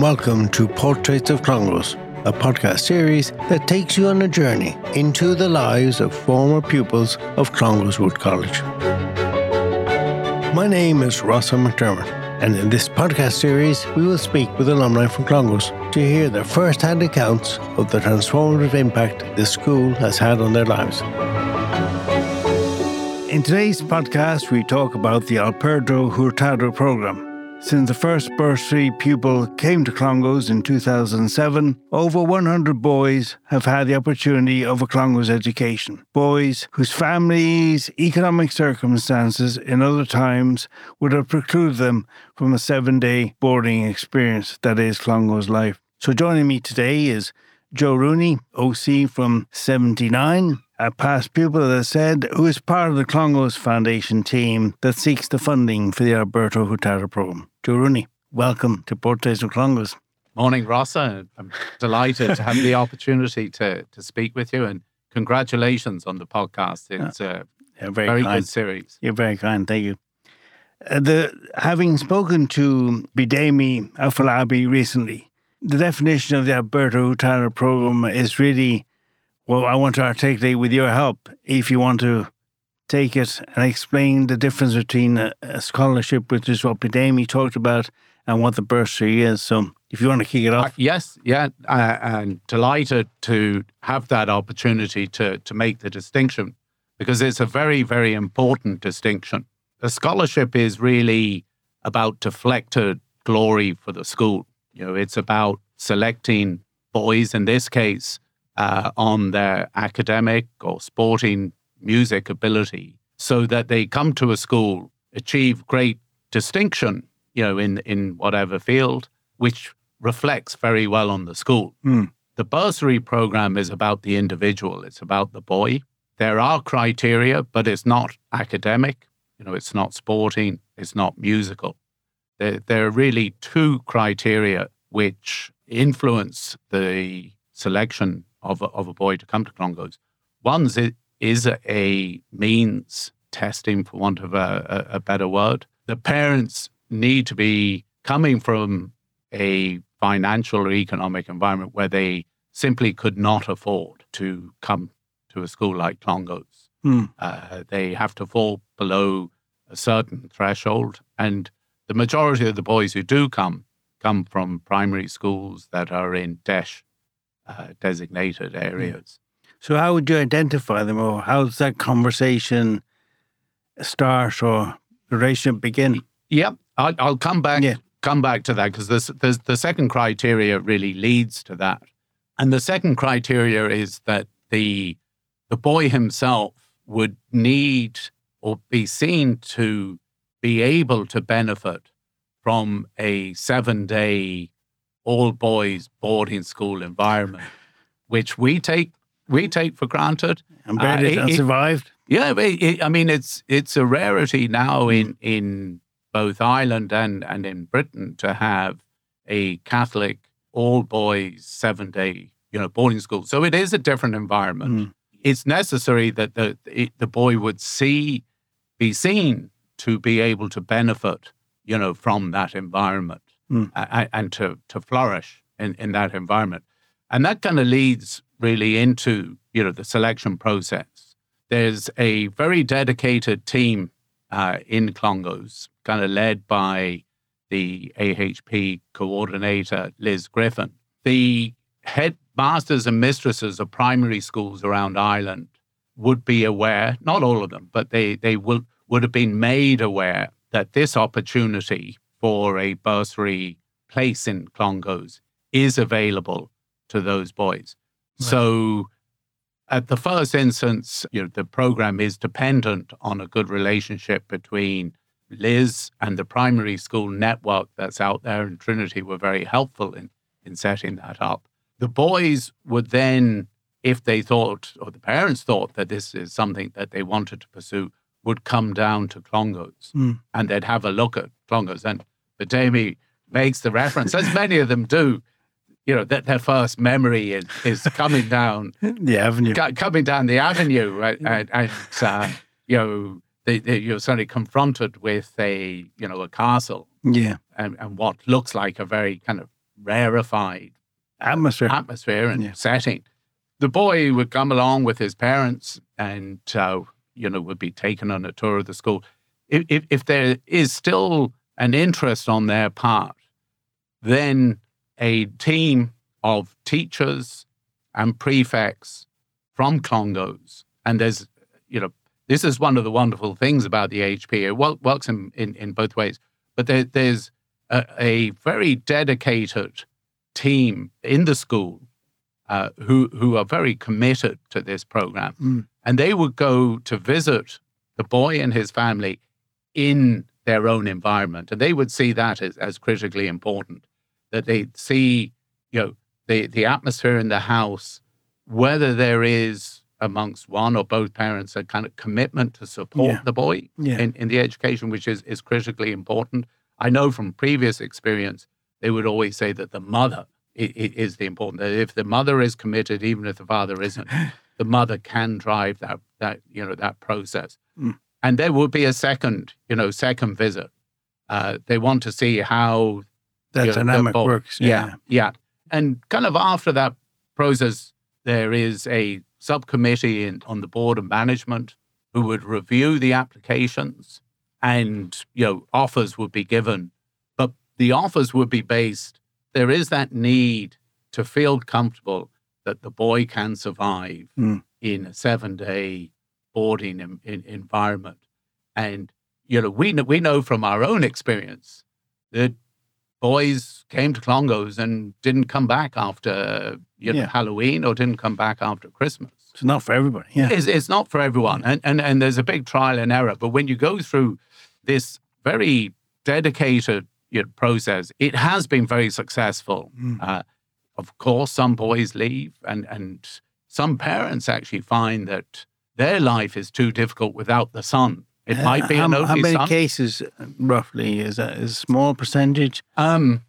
welcome to Portraits of Clongowes, a podcast series that takes you on a journey into the lives of former pupils of Clongowes Wood College. My name is Rossa McDermott, and in this podcast series, we will speak with alumni from Clongowes to hear their first hand accounts of the transformative impact this school has had on their lives. In today's podcast, we talk about the Alberto Hurtado program. Since the first bursary pupil came to Clongowes in 2007, over 100 boys have had the opportunity of a Clongowes education. Boys whose families' economic circumstances in other times would have precluded them from a seven day boarding experience that is Clongowes life. So joining me today is Joe Rooney, OC from 79, a past pupil, as I said, who is part of the Clongowes Foundation team that seeks the funding for the Alberto Hurtado program. Rooney, welcome to Portraits of Clongowes. Morning, Rossa. I'm delighted to have the opportunity to, to speak with you and congratulations on the podcast. It's a yeah, very, very good series. You're very kind. Thank you. Uh, the having spoken to Bidemi Afolabi recently, the definition of the Alberto Hurtado program is really well, I want to articulate with your help if you want to take it and explain the difference between a, a scholarship, which is what Bidemi talked about, and what the bursary is. So if you want to kick it off. Uh, yes, yeah. Uh, I'm delighted to have that opportunity to, to make the distinction because it's a very, very important distinction. A scholarship is really about deflected glory for the school. You know, it's about selecting boys in this case uh, on their academic or sporting music ability so that they come to a school, achieve great distinction, you know, in, in whatever field, which reflects very well on the school. Mm. The bursary program is about the individual, it's about the boy. There are criteria, but it's not academic, you know, it's not sporting, it's not musical. There, there are really two criteria which influence the selection of a, of a boy to come to Clongowes. One is a means testing, for want of a, a, better word. The parents need to be coming from a financial or economic environment where they simply could not afford to come to a school like Clongowes. Mm. Uh, they have to fall below a certain threshold. And the majority of the boys who do come come from primary schools that are in DEIS uh, designated hmm. areas. So, how would you identify them, or how does that conversation start or the relationship begin? Yep, I'll, I'll come back. Yeah. Come back to that because the the second criteria really leads to that, and the second criteria is that the the boy himself would need or be seen to be able to benefit from a seven day all boys boarding school environment, which we take we take for granted. And uh, it, it, survived. Yeah, it, I mean it's it's a rarity now in in both Ireland and and in Britain to have a Catholic all boys seven day you know boarding school. So it is a different environment. Mm. It's necessary that the the boy would see be seen to be able to benefit you know from that environment mm. and, and to to flourish in in that environment. And that kind of leads really into you know the selection process. There's a very dedicated team uh, in Clongowes, kind of led by the AHP coordinator Liz Griffin. The headmasters and mistresses of primary schools around Ireland would be aware, not all of them, but they they will would have been made aware that this opportunity for a bursary place in Clongowes is available to those boys. Right. So at the first instance, you know, the program is dependent on a good relationship between Liz and the primary school network that's out there, and Trinity were very helpful in, in setting that up. The boys would then, if they thought, or the parents thought that this is something that they wanted to pursue, would come down to Clongowes mm. and they'd have a look at Clongowes. And Bidemi makes the reference, as many of them do, you know, that their first memory is, is coming down the avenue, coming down the avenue, right? and, and uh, you know, they, they, you're suddenly confronted with a, you know, a castle, yeah, and, and what looks like a very kind of rarefied Atmosphere. atmosphere and Yeah. setting. The boy would come along with his parents and, uh, you know, would be taken on a tour of the school. If, if, if there is still an interest on their part, then a team of teachers and prefects from Clongowes. and there's, you know, this is one of the wonderful things about the HP. It wo- works in, in, in both ways, but there, there's a, a very dedicated team in the school uh, who who are very committed to this program, Mm. and they would go to visit the boy and his family in their own environment, and they would see that as, as critically important. That they see, you know, the the atmosphere in the house, whether there is amongst one or both parents a kind of commitment to support Yeah. the boy Yeah. in, in the education, which is, is critically important. I know from previous experience, they would always say that the mother is the important. That if the mother is committed, even if the father isn't, the mother can drive that that you know that process. Mm. And there would be a second, you know, second visit. Uh, they want to see how that the dynamic works. yeah, yeah. And kind of after that process, there is a subcommittee in, on the board of management who would review the applications and, you know, offers would be given. But the offers would be based, there is that need to feel comfortable that the boy can survive Mm. in a seven day boarding in, in, environment. And, you know, we know, we know from our own experience that boys came to Clongowes and didn't come back after you know, Yeah. Halloween or didn't come back after Christmas. It's not for everybody. Yeah. It's, it's not for everyone. And, and, and there's a big trial and error. But when you go through this very dedicated you know, process, it has been very successful. Mm. Uh, of course, some boys leave, and, and some parents actually find that their life is too difficult without the son. It might be how, how many cases uh, roughly is that? A small percentage? Um,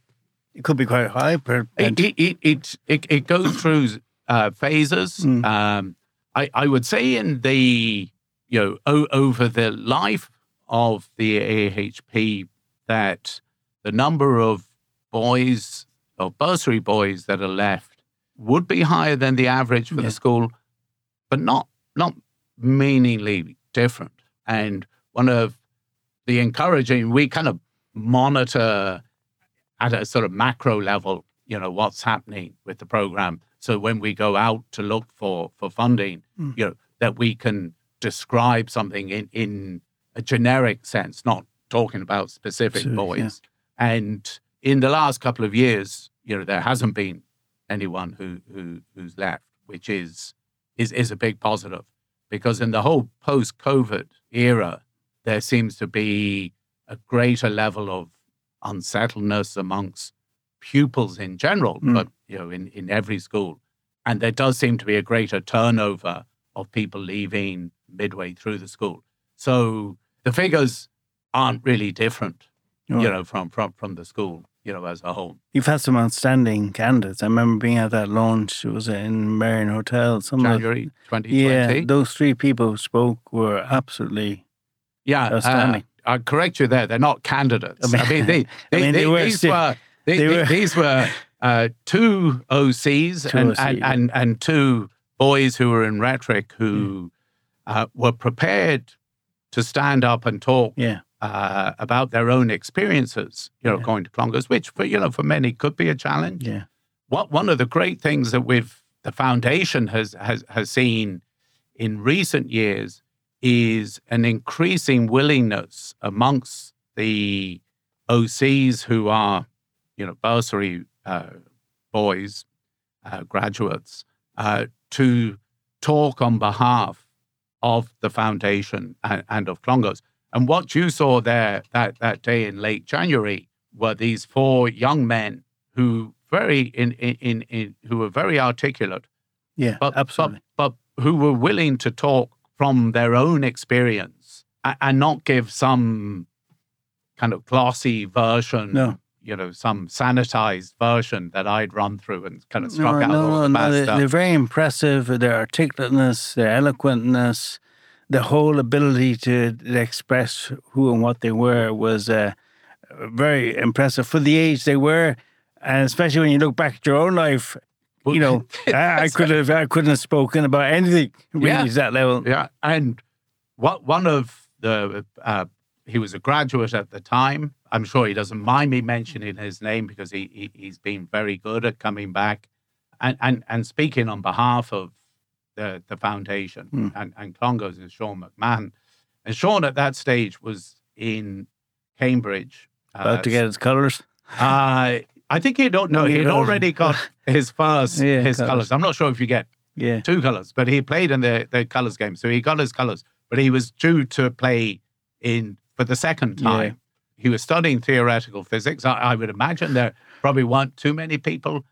It could be quite high. Per, it, it, it, it, it, it goes through uh, phases. Mm. Um, I, I would say in the, you know, o- over the life of the AHP, that the number of boys or bursary boys that are left would be higher than the average for Yeah. the school, but not not meaningly different. And one of the encouraging, we kind of monitor at a sort of macro level, you know, what's happening with the program. So when we go out to look for for funding, Mm. you know, that we can describe something in in a generic sense, not talking about specific Sure, yeah. boys. And in the last couple of years, you know, there hasn't been anyone who who who's left, which is is is a big positive because in the whole post-COVID era, there seems to be a greater level of unsettledness amongst pupils in general, Mm. but you know, in, in every school. And there does seem to be a greater turnover of people leaving midway through the school. So the figures aren't really different, Oh. you know, from, from from the school, you know, as a whole. You've had some outstanding candidates. I remember being at that launch. It was in Merrion Hotel. Some January 2020. yeah, those three people who spoke were absolutely. Yeah, uh, Outstanding. I correct you there. They're not candidates. I I mean- mean, they, I they, mean, they they- were these still- were they, they they- were- these were uh, two OCs Two and, and, yeah. and and two boys who were in rhetoric who uh, were prepared to stand up and talk Yeah, uh, about their own experiences. You know, Yeah. going to Clongowes, which for you know for many could be a challenge yeah, what one of the great things that we've the foundation has has has seen in recent years is an increasing willingness amongst the OCs who are, you know, bursary uh, boys, uh, graduates, uh, to talk on behalf of the foundation and, and of Clongowes. And what you saw there that, that day in late January were these four young men who very in in, in, in who were very articulate, yeah. but, absolutely. but but who were willing to talk from their own experience and, and not give some kind of glossy version, No. you know, some sanitized version that I'd run through and kind of no, out no, all no, the no. bad They, stuff. they're very impressive. Their articulateness, their eloquentness, the whole ability to express who and what they were was uh, very impressive for the age they were. And especially when you look back at your own life, you know, I, I could have, I couldn't have spoken about anything really Yeah. that level. Yeah, and what one of the uh, he was a graduate at the time. I'm sure he doesn't mind me mentioning his name because he, he he's been very good at coming back and and, and speaking on behalf of the the foundation Hmm. and and Clongowes is Sean McMahon, and Sean at that stage was in Cambridge. About to get his colours. Uh, I think he don't know. He He'd already got his first Yeah, his colours. colours. I'm not sure if you get Yeah. two colors, but he played in the, the colors game. So he got his colors, but he was due to play in for the second Yeah. time. He was studying theoretical physics. I, I would imagine there probably weren't too many people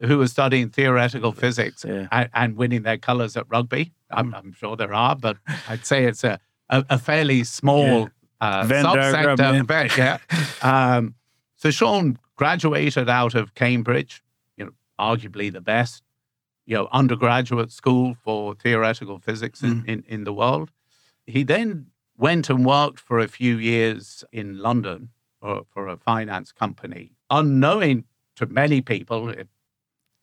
who were studying theoretical physics Yeah. and, and winning their colors at rugby. I'm, Mm. I'm sure there are, but I'd say it's a, a, a fairly small uh, Venn diagram, subsector. Yeah. Um, so Sean graduated out of Cambridge, you know, arguably the best, you know, undergraduate school for theoretical physics in, Mm. in, in the world. He then went and worked for a few years in London for, for a finance company, unknowing to many people. It,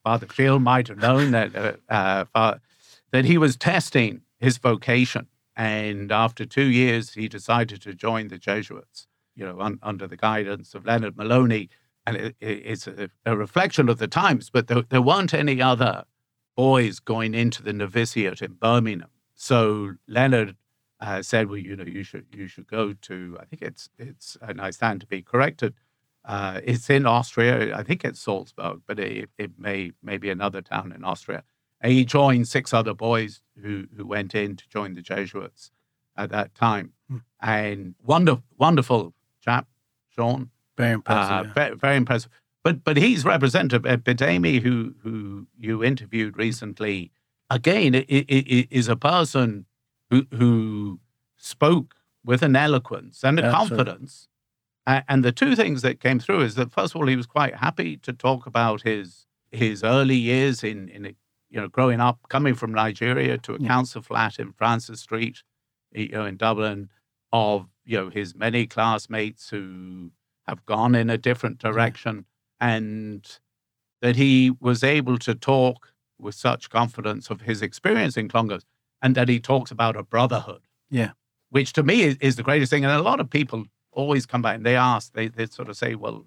Father Phil might have known that uh, uh, that he was testing his vocation, and after two years, he decided to join the Jesuits. You know, un, under the guidance of Leonard Moloney, and it, it, it's a, a reflection of the times. But there, there weren't any other boys going into the novitiate in Birmingham, so Leonard uh, said, "Well, you know, you should you should go to. I think it's it's, and I stand to be corrected. Uh, it's in Austria. I think it's Salzburg, but it, it may may be another town in Austria. And he joined six other boys who who went in to join the Jesuits at that time. Hmm. And wonderful, wonderful chap, Sean. Very impressive. Uh, yeah. very, very impressive. But but he's representative. Uh, Bidemi, who who you interviewed recently, again, i- i- i- is a person who who spoke with an eloquence and a Absolutely. confidence. And the two things that came through is that first of all, he was quite happy to talk about his his early years in in you know growing up, coming from Nigeria to a Yeah. council flat in Francis Street, you know, in Dublin, of you know his many classmates who have gone in a different direction, and that he was able to talk with such confidence of his experience in Clongowes, and that he talks about a brotherhood. Yeah. which to me is, is the greatest thing. And a lot of people always come back and they ask, they they sort of say, well,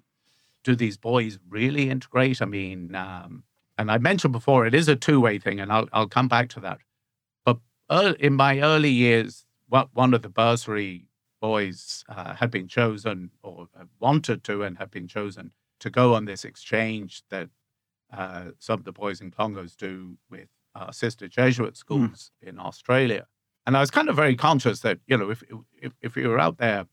do these boys really integrate? I mean, um, and I mentioned before, it is a two way thing, and I'll I'll come back to that. But in my early years, what one of the bursary boys uh, had been chosen or uh, wanted to and had been chosen to go on this exchange that uh, some of the boys in Clongowes do with uh, sister Jesuit schools in Australia. And I was kind of very conscious that, you know, if, if, if you were out there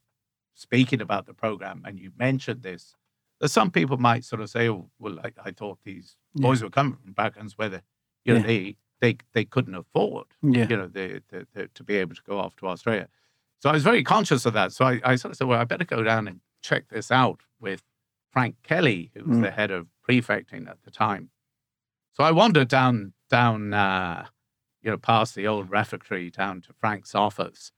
speaking about the program and you mentioned this, that some people might sort of say, oh, well, I, I thought these Yeah. boys were coming from backgrounds where, they, you know, Yeah. they, they, they couldn't afford yeah. you know, the, the, the, to be able to go off to Australia. So I was very conscious of that. So I, I sort of said, well, I better go down and check this out with Frank Kelly, who was Mm. the head of prefecting at the time. So I wandered down, down, uh, you know, past the old refectory down to Frank's office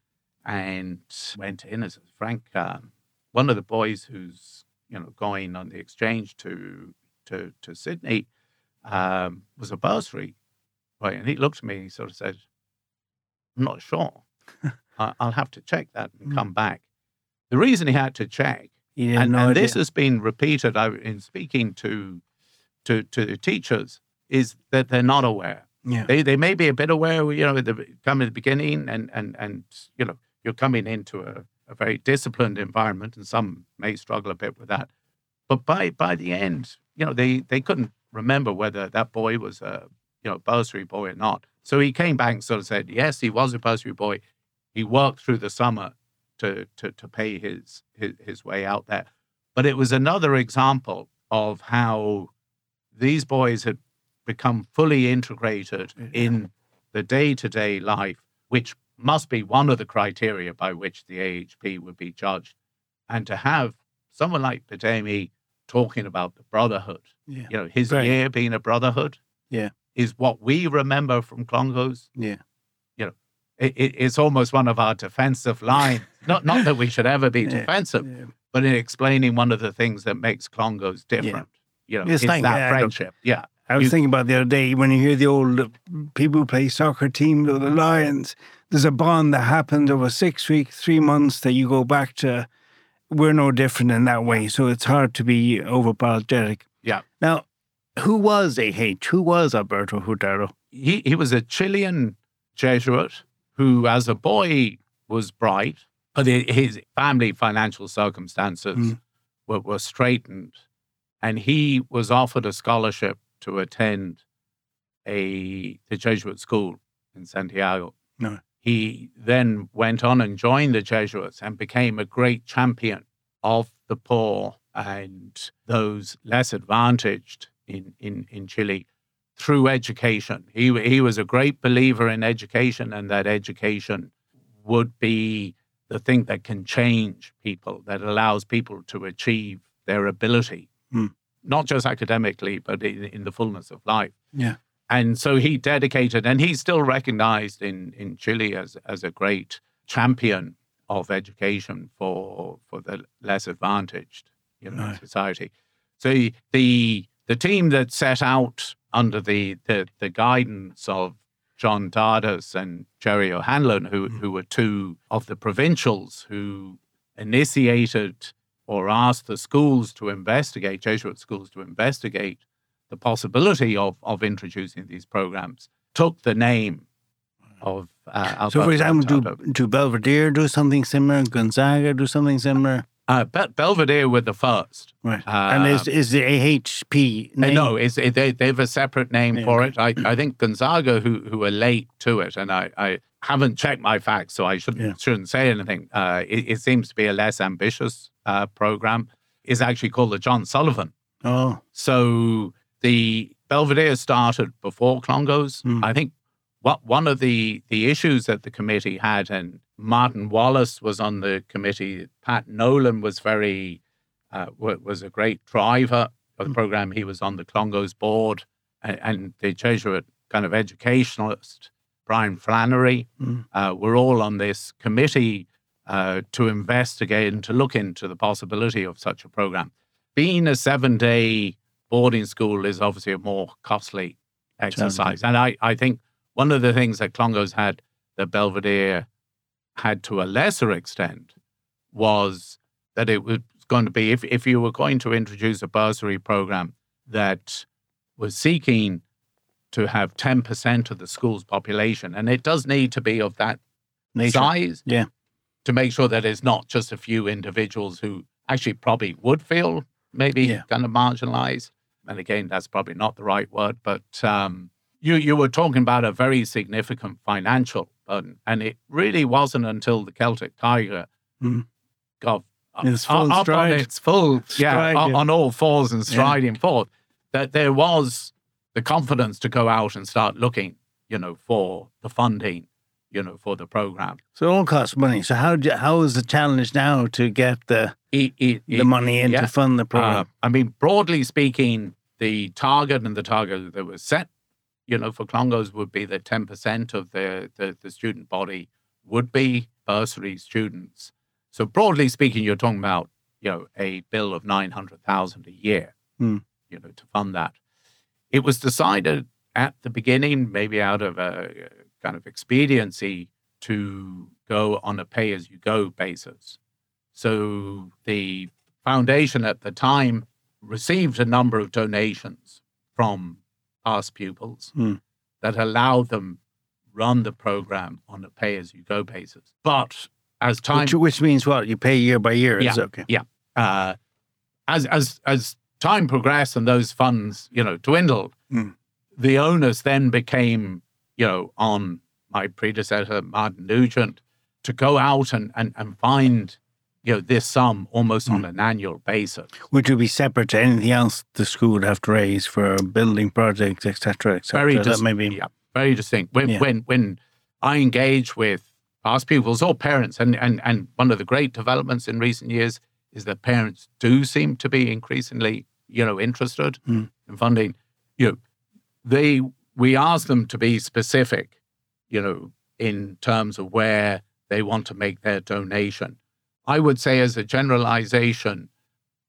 and went in as Frank, um, one of the boys who's, you know, going on the exchange to, to, to Sydney um, was a bursary Right. And he looked at me and he sort of said, I'm not sure. I- I'll have to check that and Mm. come back. The reason he had to check, He had and, no and this has been repeated in speaking to, to, to the teachers, is that they're not aware. yeah. They, they may be a bit aware, you know, at the, come at the beginning and, and, and, you know, you're coming into a, a very disciplined environment and some may struggle a bit with that. But by, by the end, you know, they, they couldn't remember whether that boy was a, you know, bursary boy or not. So he came back and sort of said, yes, he was a bursary boy. He worked through the summer to, to, to pay his, his, his way out there. But it was another example of how these boys had become fully integrated in the day to day life, which must be one of the criteria by which the AHP would be judged. And to have someone like Bidemi talking about the brotherhood, Yeah. you know, his Right. year being a brotherhood, Yeah. is what we remember from Clongowes. Yeah. It, it, it's almost one of our defensive lines. not, not that we should ever be Yeah. defensive, Yeah. but in explaining one of the things that makes Clongowes different. you know, It's it's, like, that friendship. Yeah. I was You- thinking about the other day when you hear the old people who play soccer team, the Lions. There's a bond that happens over six weeks, three months that you go back to. We're no different in that way, so it's hard to be over apologetic. Yeah. Now, who was AH? Who was Alberto Hurtado? he, he was a Chilean Jesuit who, as a boy, was bright, but his family financial circumstances Mm. were, were straightened, and he was offered a scholarship to attend a the Jesuit school in Santiago. No. He then went on and joined the Jesuits and became a great champion of the poor and those less advantaged in, in, in Chile through education. He, he was a great believer in education and that education would be the thing that can change people, that allows people to achieve their ability, Hmm. not just academically, but in, in the fullness of life. Yeah. And so he dedicated, and he's still recognized in, in Chile as, as a great champion of education for, for the less advantaged you know, in Right. society. So the the team that set out under the, the, the guidance of John Dardis and Gerry O'Hanlon, who, Mm. who were two of the provincials who initiated or asked the schools to investigate, Jesuit schools to investigate the possibility of, of introducing these programs, took the name of uh, So, for example, do, do Belvedere do something similar? Gonzaga do something similar? uh, Be- Belvedere were the first. Right. and is, is the AHP Uh, name? no, it's, it, they, they have a separate name Yeah, for okay. it. I, I think Gonzaga, who who are late to it, and I, I haven't checked my facts, so I shouldn't Yeah. shouldn't say anything. Uh, it, it seems to be a less ambitious uh, program. Is actually called the John Sullivan. Oh, So the Belvedere started before Clongowes. Hmm. I think what one of the the issues that the committee had, and Martin Wallace was on the committee. Pat Nolan was very uh, was a great driver of the Hmm. program. He was on the Clongowes board, and, and the Jesuit kind of educationalist Brian Flannery Hmm. uh, were all on this committee uh, to investigate and to look into the possibility of such a program. Being a seven day boarding school is obviously a more costly exercise. And I, I think one of the things that Clongowes had that Belvedere had to a lesser extent was that it was going to be, if, if you were going to introduce a bursary program that was seeking to have 10% of the school's population, and it does need to be of that nature. size Yeah. to make sure that it's not just a few individuals who actually probably would feel maybe Yeah. kind of marginalized. And again, that's probably not the right word, but um, you you were talking about a very significant financial burden, and it really wasn't until the Celtic Tiger Mhm. got its full up on stride. its full yeah Stride, on, yeah. on all fours and striding forth that there was the confidence to go out and start looking, you know, for the funding, you know, for the program. So it all costs money. So how do, how is the challenge now to get the It, it, the money in yeah. to fund the Uh, program? I mean, broadly speaking, the target and the target that was set, you know, for Clongowes would be that 10% of the, the, the student body would be bursary students. So broadly speaking, you're talking about, you know, a bill of 900,000 a year, Hmm. you know, to fund that. It was decided at the beginning, maybe out of a kind of expediency, to go on a pay as you go basis. So the foundation at the time received a number of donations from past pupils Hmm. that allowed them run the program on a pay as you go basis. But as time which, which means what? You pay year by year. Yeah. Okay? uh, as as as time progressed and those funds, you know, dwindled, Mm. the onus then became, you know, on my predecessor Martin Nugent to go out and and, and find, you know, this sum almost Mm. on an annual basis. Which would be separate to anything else the school would have to raise for building projects, etc., etc. Very That dis- maybe yeah, very distinct. When Yeah. when when I engage with past pupils or parents, and and and one of the great developments in recent years is that parents do seem to be increasingly, you know, interested Mm. in funding. You know, they we ask them to be specific, you know, in terms of where they want to make their donation. I would say, as a generalization,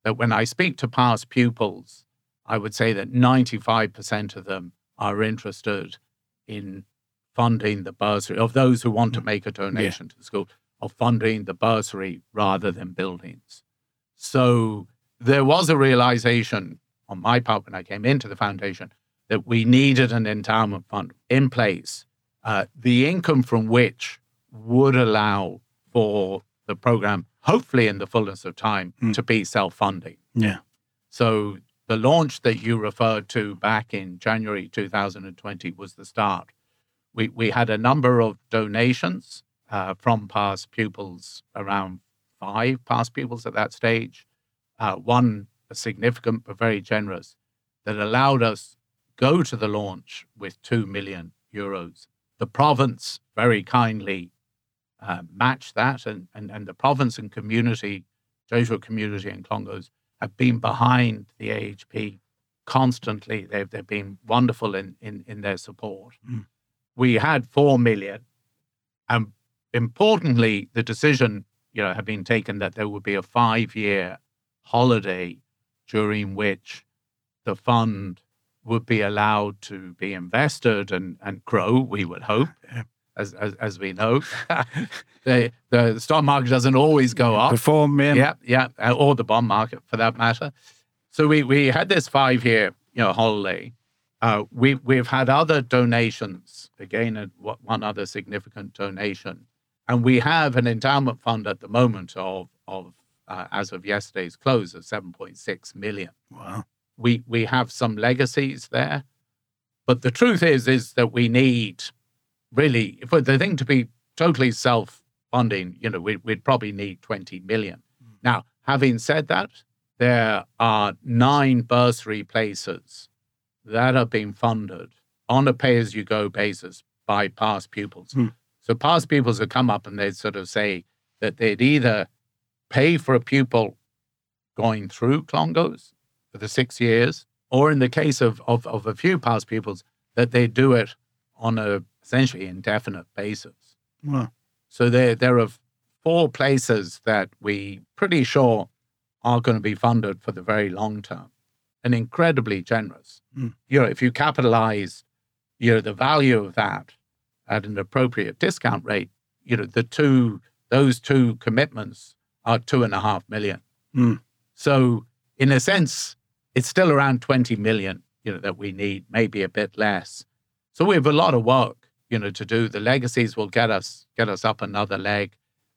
that when I speak to past pupils, I would say that 95% of them are interested in funding the bursary of those who want to make a donation yeah. to the school, of funding the bursary rather than buildings. So there was a realization on my part when I came into the foundation that we needed an endowment fund in place, uh, the income from which would allow for the program, hopefully in the fullness of time, mm. to be self funding. Yeah. So the launch that you referred to back in January 2020 was the start. We, we had a number of donations uh, from past pupils, around five past pupils at that stage. Uh, one significant but very generous that allowed us go to the launch with 2 million euros. The province very kindly uh, matched that, and, and, and the province and community, Jesuit community in Clongowes, have been behind the AHP constantly. They've, they've been wonderful in, in, in their support. Mm. We had 4 million, and importantly, the decision you know, had been taken that there would be a five year holiday during which the fund would be allowed to be invested and, and grow, we would hope. As, as, as we know, the, the stock market doesn't always go up. Perform, yeah. yeah, yeah, uh, or the bond market for that matter. So we, we had this five year you know holiday. Uh, we we've had other donations again, one other significant donation, and we have an endowment fund at the moment of of uh, as of yesterday's close of 7.6 million. Wow. We we have some legacies there, but the truth is is that we need really for the thing to be totally self funding. You know, we, would probably need 20 million. Mm. Now, having said that, there are nine bursary places that are being funded on a pay as you go basis by past pupils. Mm. So past pupils would come up and they'd sort of say that they'd either pay for a pupil going through Clongowes for the six years, or in the case of, of, of a few past pupils, that they do it on a essentially indefinite basis. Wow. So there, there are four places that we pretty sure are going to be funded for the very long term and incredibly generous. Mm. You know, if you capitalize, you know, the value of that at an appropriate discount rate, you know, the two, those two commitments are two and a half million. Mm. So in a sense, it's still around 20 million, you know, that we need, maybe a bit less. So we have a lot of work, you know, to do. The legacies will get us get us up another leg.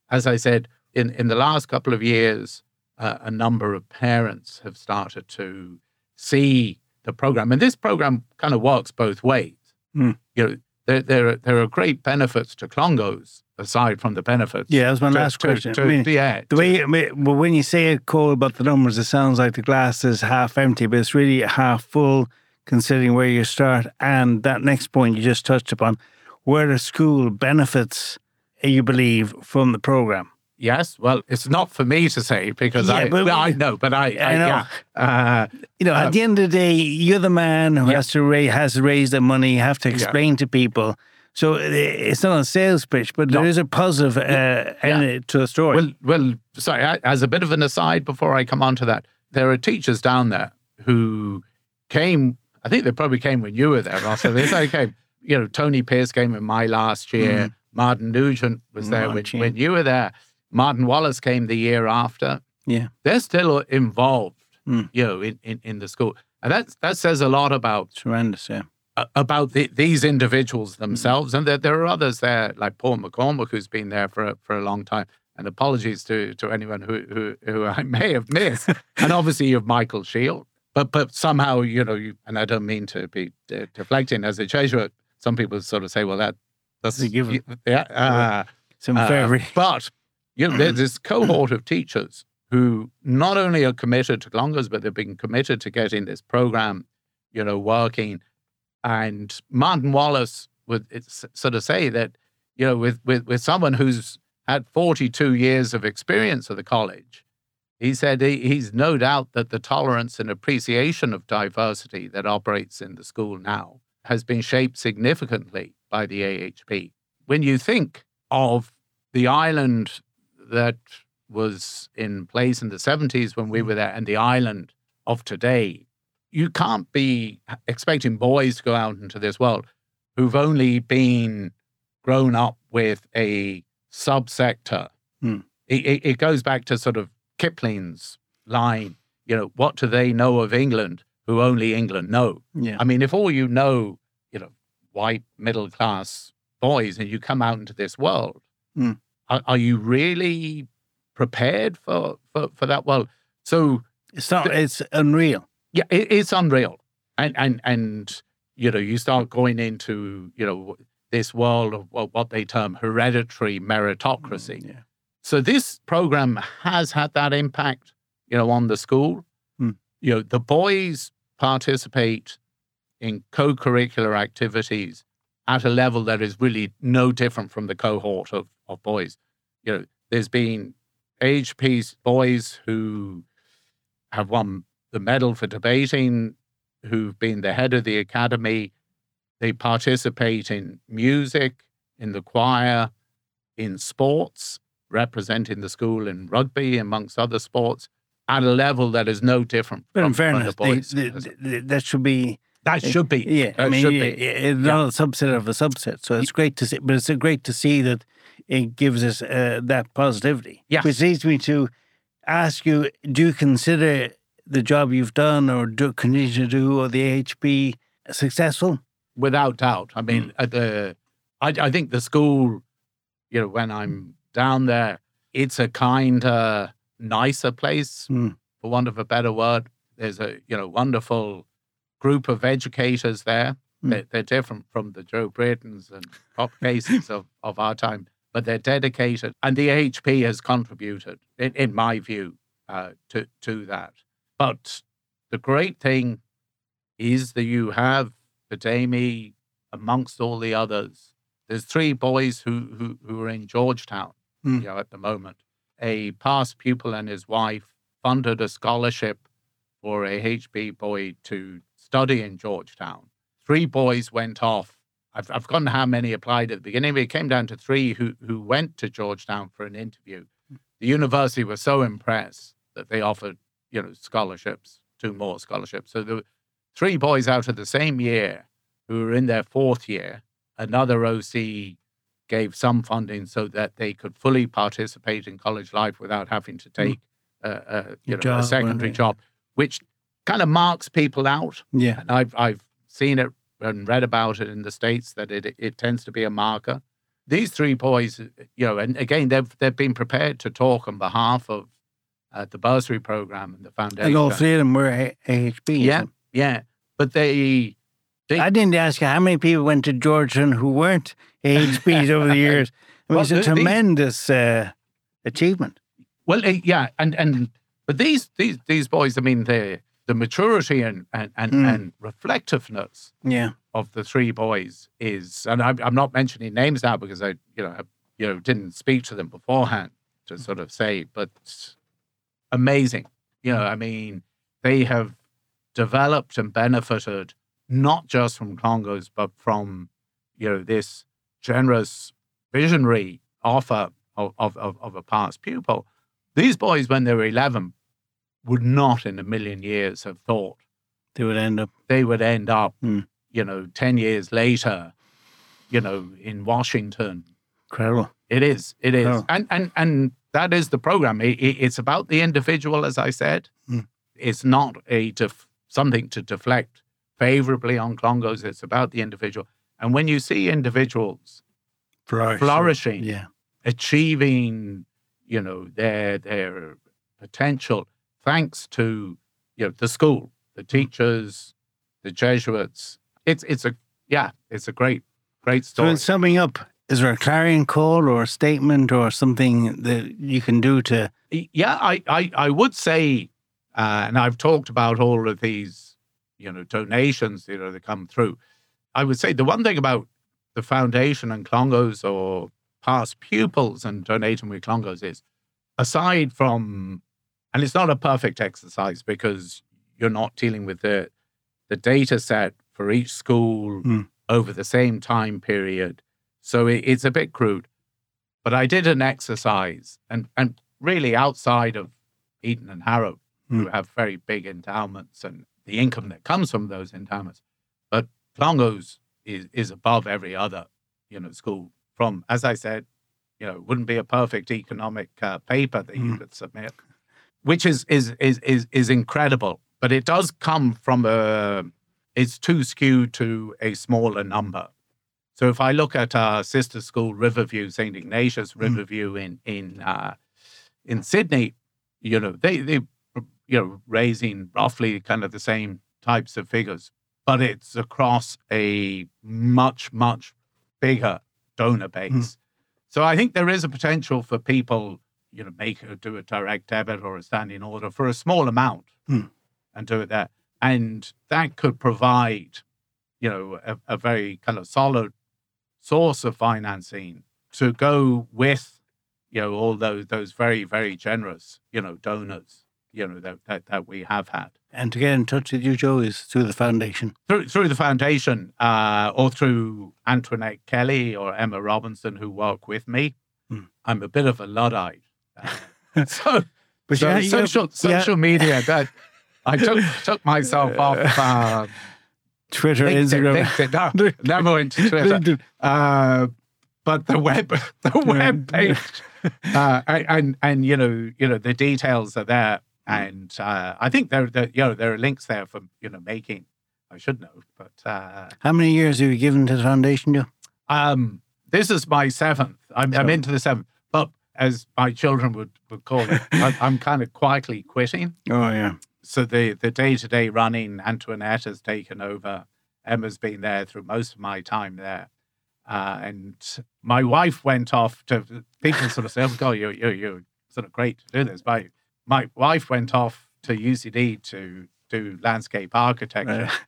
As I said, in, in the last couple of years, uh, a number of parents have started to see the program. And this program kind of works both ways. Mm. You know, there, there, are, there are great benefits to Clongowes aside from the benefits. Yeah, that was my to, last question. To, to, I mean, yeah, the way, well, when you say it, Cole, about the numbers, it sounds like the glass is half empty, but it's really half full considering where you start. And that next point you just touched upon, where the school benefits, you believe, from the program. Yes, well, it's not for me to say because yeah, I, but, well, I know, but I, I, I know. Yeah. Uh, you know, uh, at the end of the day, you're the man who yeah. has to raise has to raise the money. You have to explain to people so it's not a sales pitch, but there no. is a positive uh, yeah. to the story. Well, well, sorry. As a bit of an aside, before I come on to that, there are teachers down there who came. I think they probably came when you were there. So they came. You know, Tony Pierce came in my last year. Mm. Martin Nugent was there when, when you were there. Martin Wallace came the year after. Yeah, they're still involved. Mm. You know, in, in, in the school, and that that says a lot about tremendous. Yeah about the, these individuals mm-hmm. themselves, and there, there are others there, like Paul McCormick, who's been there for a, for a long time. And apologies to to anyone who who, who I may have missed. and obviously, you have Michael Sheil, but but somehow you know, you, and I don't mean to be de- deflecting as a Jesuit. Some people sort of say, well, that that's you, yeah, uh, some uh, but you know, there's this cohort of teachers who not only are committed to Clongowes, but they've been committed to getting this program, you know, working. And Martin Wallace would sort of say that, you know, with, with, with someone who's had 42 years of experience of the college, he said he, he's no doubt that the tolerance and appreciation of diversity that operates in the school now has been shaped significantly by the AHP. When you think of the island that was in place in the 70s when we mm. were there and the island of today, you can't be expecting boys to go out into this world who've only been grown up with a subsector. Hmm. It, it, it goes back to sort of Kipling's line, you know, what do they know of England who only England know? Yeah. I mean, if all you know, you know, white middle class boys, and you come out into this world, Hmm. are, are you really prepared for, for, for that world? So, It's not. It's unreal. yeah, it, it's unreal, and and and you know, you start going into you know this world of what they term hereditary meritocracy. Yeah. So this program has had that impact, you know, on the school. You know, the boys participate in co-curricular activities at a level that is really no different from the cohort of, of boys. You know, there's been age piece boys who have won the medal for debating, who've been the head of the academy. They participate in music, in the choir, in sports, representing the school in rugby, amongst other sports, at a level that is no different But in fairness, the boys. they- they- that should be. that should be. Yeah, I mean, should yeah, be. it's not a subset of a subset. So it's great to see, but it's great to see that it gives us uh, that positivity. Yes. Which leads me to ask you: Do you consider the job you've done, or do continue to do, or the AHP successful? without doubt. I Mm. mean, at the I, I think the school, you know, when I'm down there, it's a kind of nicer place, Mm. for want of a better word. There's a you know wonderful group of educators there. Mm. They're, they're different from the Joe Braytons and Pop Cases of, of our time, but they're dedicated, and the AHP has contributed, in, in my view, uh, to to that. But the great thing is that you have Bidemi amongst all the others. There's three boys who who, who are in Georgetown, Hmm. you know, at the moment. A past pupil and his wife funded a scholarship for a HB boy to study in Georgetown. Three boys went off. I've, I've forgotten how many applied at the beginning, but it came down to three who, who went to Georgetown for an interview. The university was so impressed that they offered, you know, scholarships, two more scholarships. So there were three boys out of the same year who were in their fourth year. Another OC gave some funding so that they could fully participate in college life without having to take uh, uh, you A know, job, a secondary job, which kind of marks people out. Yeah. And I've I've seen it and read about it in the states that it it tends to be a marker. These three boys, you know, and again they've they've been prepared to talk on behalf of uh, the bursary program and the foundation. And all three of them were AHP. Yeah, yeah, but they I didn't ask you how many people went to Georgetown who weren't AHPs over the years. I mean, Well, it's a tremendous uh, achievement. Well, eh, yeah, and and but these these these boys, I mean, the the maturity and and and, Mm. and reflectiveness Yeah. of the three boys is, and I'm, I'm not mentioning names now because I you know I, you know didn't speak to them beforehand to sort of say, but amazing. You know, I mean, they have developed and benefited not just from Clongowes, but from you know this generous visionary offer of, of, of, of a past pupil. These boys, when they were 11, would not in a million years have thought They would end up. they would end up, Hmm. you know, 10 years later, you know, in Washington. Incredible. It is, it is. Oh. And, and, and that is the program. It, it- it's about the individual, as I said. Hmm. It's not a def- something to deflect favorably on Clongowes. It's about the individual. And when you see individuals Flourish. flourishing, Yeah. achieving, you know, their their potential thanks to you know the school, the teachers, the Jesuits. It's it's a yeah, it's a great great story. So, in summing up, is there a clarion call or a statement or something that you can do to? yeah, I I, I would say, uh, and I've talked about all of these, you know, donations you know that come through. I would say the one thing about the foundation and Clongowes or past pupils and donating with Clongowes is, aside from, and it's not a perfect exercise because you're not dealing with the the data set for each school Hmm. over the same time period, so it, it's a bit crude. But I did an exercise, and and really outside of Eton and Harrow, who Hmm. have very big endowments, and the income that comes from those endowments. But Clongowes is, is above every other, you know, school from, as I said, you know, wouldn't be a perfect economic uh, paper that you Mm. could submit, which is, is, is, is, is incredible. But it does come from a, it's too skewed to a smaller number. So if I look at our sister school, Riverview, St. Ignatius Riverview in, in, uh, in Sydney, you know, they, they, you know, raising roughly kind of the same types of figures, but it's across a much, much bigger donor base. So I think there is a potential for people, you know, make a, do a direct debit or a standing order for a small amount Hmm. and do it there. And that could provide, you know, a, a very kind of solid source of financing to go with, you know, all those those very, very generous, you know, donors, you know, that, that, that we have had And to get in touch with you, Joe, is through the foundation. through through the foundation uh, or through Antoinette Kelly or Emma Robinson who work with me. Hmm. I'm a bit of a luddite, Uh, so, But so yeah, have- social yeah. social media. That I took took myself off uh, Twitter, LinkedIn, Instagram. LinkedIn, no, never went to Twitter. Uh, but the web the web page uh, and and you know you know the details are there and uh, I think there there you know there are links there for you know making I should know but uh, How many years have you given to the foundation, Joe? um this is my seventh I'm, I'm into the seventh but as my children would, would call it I'm, I'm kind of quietly quitting Oh, yeah. so the the day to day running, Antoinette has taken over. Emma's been there through most of my time there, uh, and my wife went off to. People sort of say, "Oh God, you're you're, you're sort of great to do this." My my wife went off to UCD to do landscape architecture.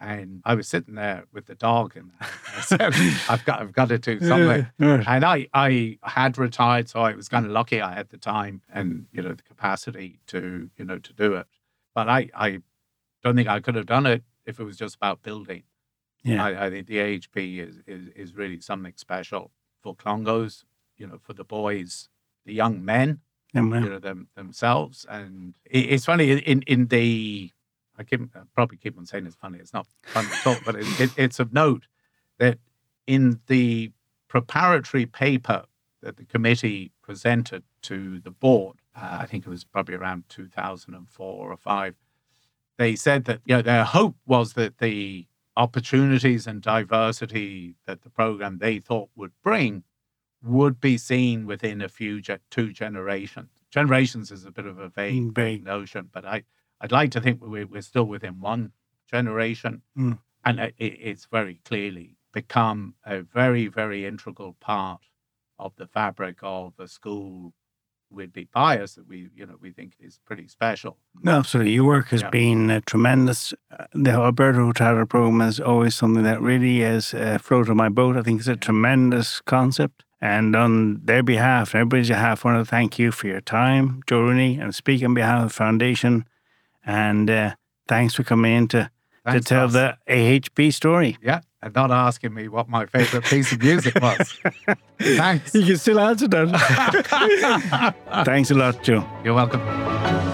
And I was sitting there with the dog, and I said, "I've got, I've got to do something." Right. And I, I had retired, so I was kind of lucky. I had the time and you know the capacity to you know to do it. But I, I don't think I could have done it if it was just about building. Yeah. I, I think the AHP is, is is really something special for Clongowes, you know, for the boys, the young men, Well, you know them themselves. And it, it's funny in in the I keep I probably keep on saying it's funny. It's not funny all, but it, it, it's of note that in the preparatory paper that the committee presented to the board, uh, I think it was probably around 2004 or five, they said that you know their hope was that the opportunities and diversity that the program they thought would bring would be seen within a few ge- two generations. Generations is a bit of a vague Mm, vague. notion, but I I'd like to think we're, we're still within one generation, Mm. and it, it- it's very clearly become a very very integral part of the fabric of a school. We'd be biased that we you know we think is pretty special. No, absolutely. Your work has Yeah. been uh, tremendous. Uh, The Alberto Hurtado program is always something that really has uh, floated my boat. I think it's a tremendous concept. And on their behalf, and everybody's behalf, I want to thank you for your time, Joe Rooney, and speak on behalf of the foundation. And uh, thanks for coming in to, to tell the AHP story. yeah, and not asking me what my favorite piece of music was. Thanks. You can still answer that. thanks a lot, Joe. You're welcome.